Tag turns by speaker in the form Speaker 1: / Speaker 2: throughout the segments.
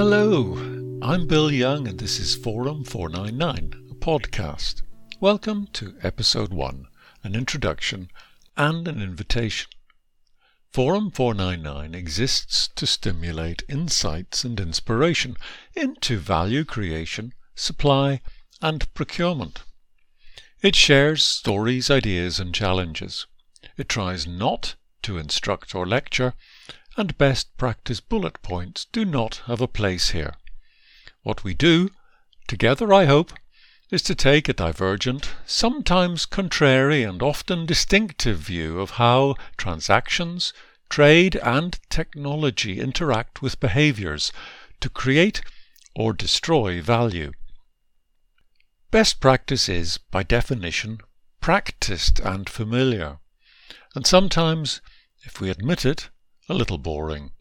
Speaker 1: Hello, I'm Bill Young and this is Forum 499, a podcast. Welcome to episode 1, an introduction and an invitation. Forum 499 exists to stimulate insights and inspiration into value creation, supply, and procurement. It shares stories, ideas, and challenges. It tries not to instruct or lecture, and best practice bullet points do not have a place here. What we do, together I hope, is to take a divergent, sometimes contrary and often distinctive view of how transactions, trade and technology interact with behaviours to create or destroy value. Best practice is, by definition, practiced and familiar, and sometimes, if we admit it, a little boring.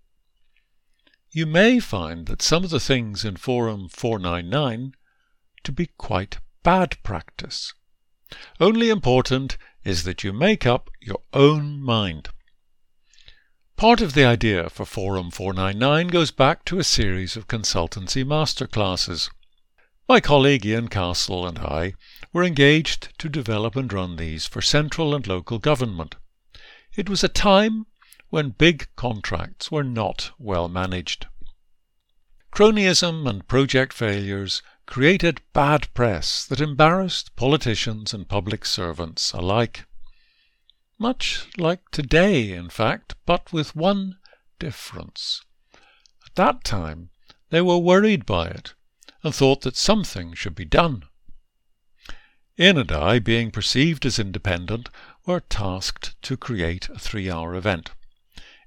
Speaker 1: You may find that some of the things in Forum 499 to be quite bad practice. Only important is that you make up your own mind. Part of the idea for Forum 499 goes back to a series of consultancy masterclasses. My colleague Ian Castle and I were engaged to develop and run these for central and local government. It was a time when big contracts were not well managed. Cronyism and project failures created bad press that embarrassed politicians and public servants alike. Much like today, in fact, but with one difference. At that time, they were worried by it and thought that something should be done. Ian and I, being perceived as independent, were tasked to create a three hour event.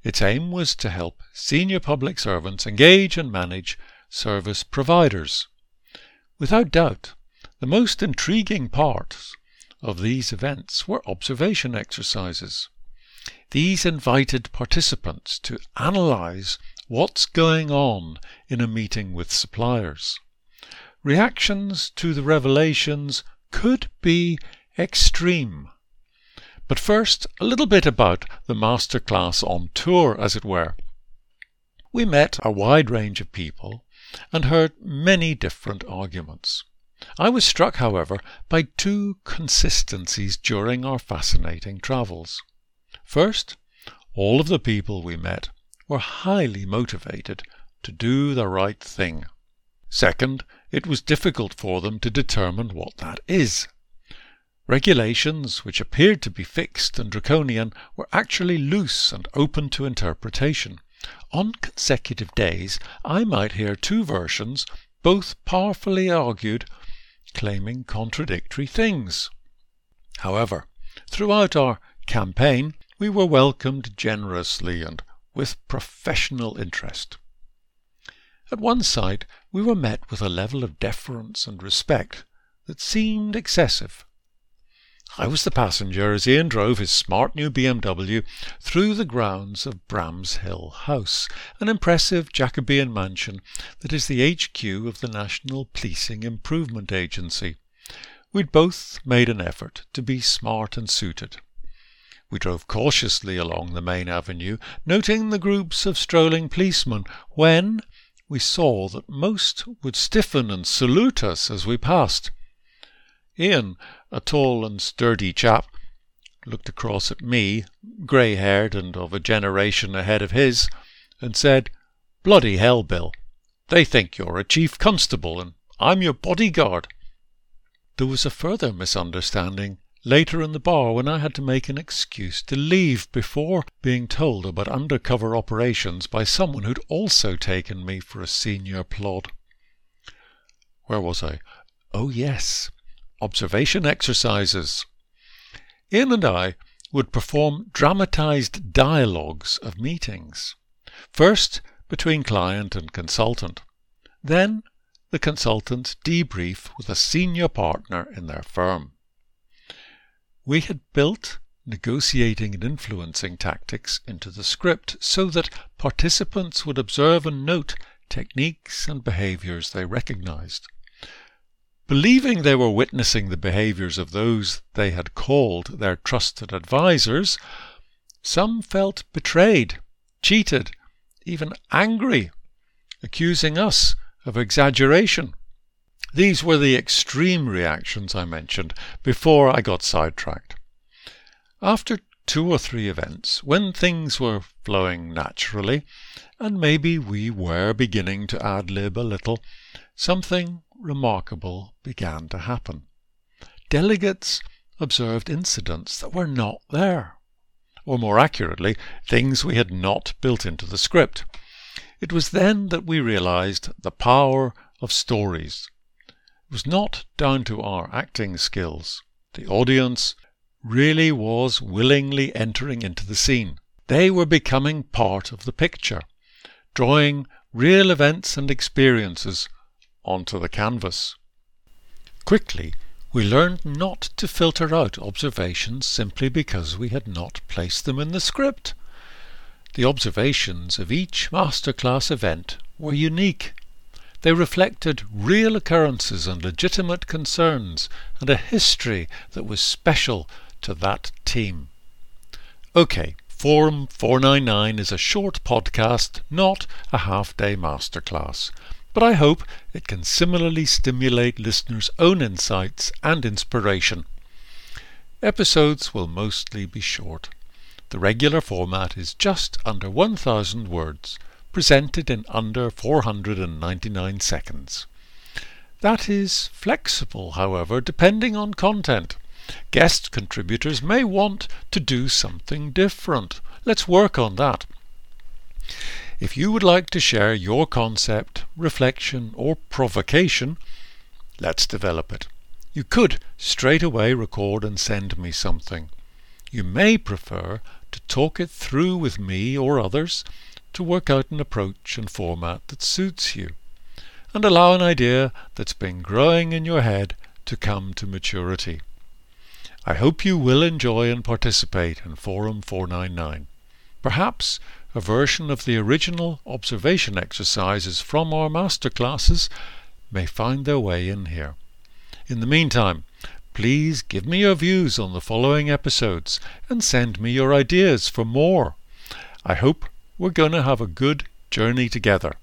Speaker 1: Its aim was to help senior public servants engage and manage service providers. Without doubt, the most intriguing parts of these events were observation exercises. These invited participants to analyze what's going on in a meeting with suppliers. Reactions to the revelations could be extreme. But first, a little bit about the masterclass on tour, as it were. We met a wide range of people and heard many different arguments. I was struck, however, by two consistencies during our fascinating travels. First, all of the people we met were highly motivated to do the right thing. Second, it was difficult for them to determine what that is. Regulations, which appeared to be fixed and draconian, were actually loose and open to interpretation. On consecutive days, I might hear two versions, both powerfully argued, claiming contradictory things. However, throughout our campaign, we were welcomed generously and with professional interest. At one side, we were met with a level of deference and respect that seemed excessive. I was the passenger as Ian drove his smart new BMW through the grounds of Bramshill House, an impressive Jacobean mansion that is the HQ of the National Policing Improvement Agency. We'd both made an effort to be smart and suited. We drove cautiously along the main avenue, noting the groups of strolling policemen, when we saw that most would stiffen and salute us as we passed. Ian, a tall and sturdy chap, looked across at me, grey haired and of a generation ahead of his, and said, Bloody hell, Bill. They think you're a chief constable, and I'm your bodyguard. There was a further misunderstanding later in the bar when I had to make an excuse to leave before being told about undercover operations by someone who'd also taken me for a senior plod. Where was I? Oh, yes observation exercises. Ian and I would perform dramatized dialogues of meetings. First between client and consultant. Then the consultant debrief with a senior partner in their firm. We had built negotiating and influencing tactics into the script so that participants would observe and note techniques and behaviors they recognized. Believing they were witnessing the behaviors of those they had called their trusted advisers, some felt betrayed, cheated, even angry, accusing us of exaggeration. These were the extreme reactions I mentioned before I got sidetracked. After two or three events, when things were flowing naturally, and maybe we were beginning to ad lib a little, something remarkable began to happen. Delegates observed incidents that were not there, or more accurately, things we had not built into the script. It was then that we realized the power of stories. It was not down to our acting skills. The audience really was willingly entering into the scene. They were becoming part of the picture, drawing real events and experiences onto the canvas. Quickly, we learned not to filter out observations simply because we had not placed them in the script. The observations of each masterclass event were unique. They reflected real occurrences and legitimate concerns and a history that was special to that team. OK, Forum 499 is a short podcast, not a half day masterclass, but I hope it can similarly stimulate listeners' own insights and inspiration. Episodes will mostly be short. The regular format is just under 1,000 words, presented in under 499 seconds. That is flexible, however, depending on content. Guest contributors may want to do something different. Let's work on that. If you would like to share your concept, reflection, or provocation, let's develop it. You could straight away record and send me something. You may prefer to talk it through with me or others to work out an approach and format that suits you, and allow an idea that's been growing in your head to come to maturity. I hope you will enjoy and participate in Forum 499. Perhaps a version of the original observation exercises from our masterclasses may find their way in here. In the meantime, please give me your views on the following episodes and send me your ideas for more. I hope we're going to have a good journey together.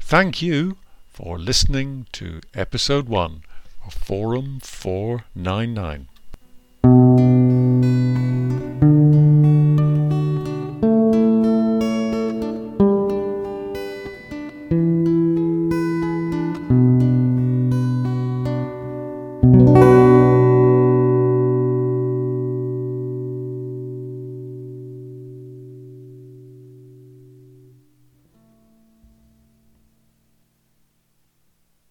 Speaker 1: Thank you for listening to episode 1 of Forum 499.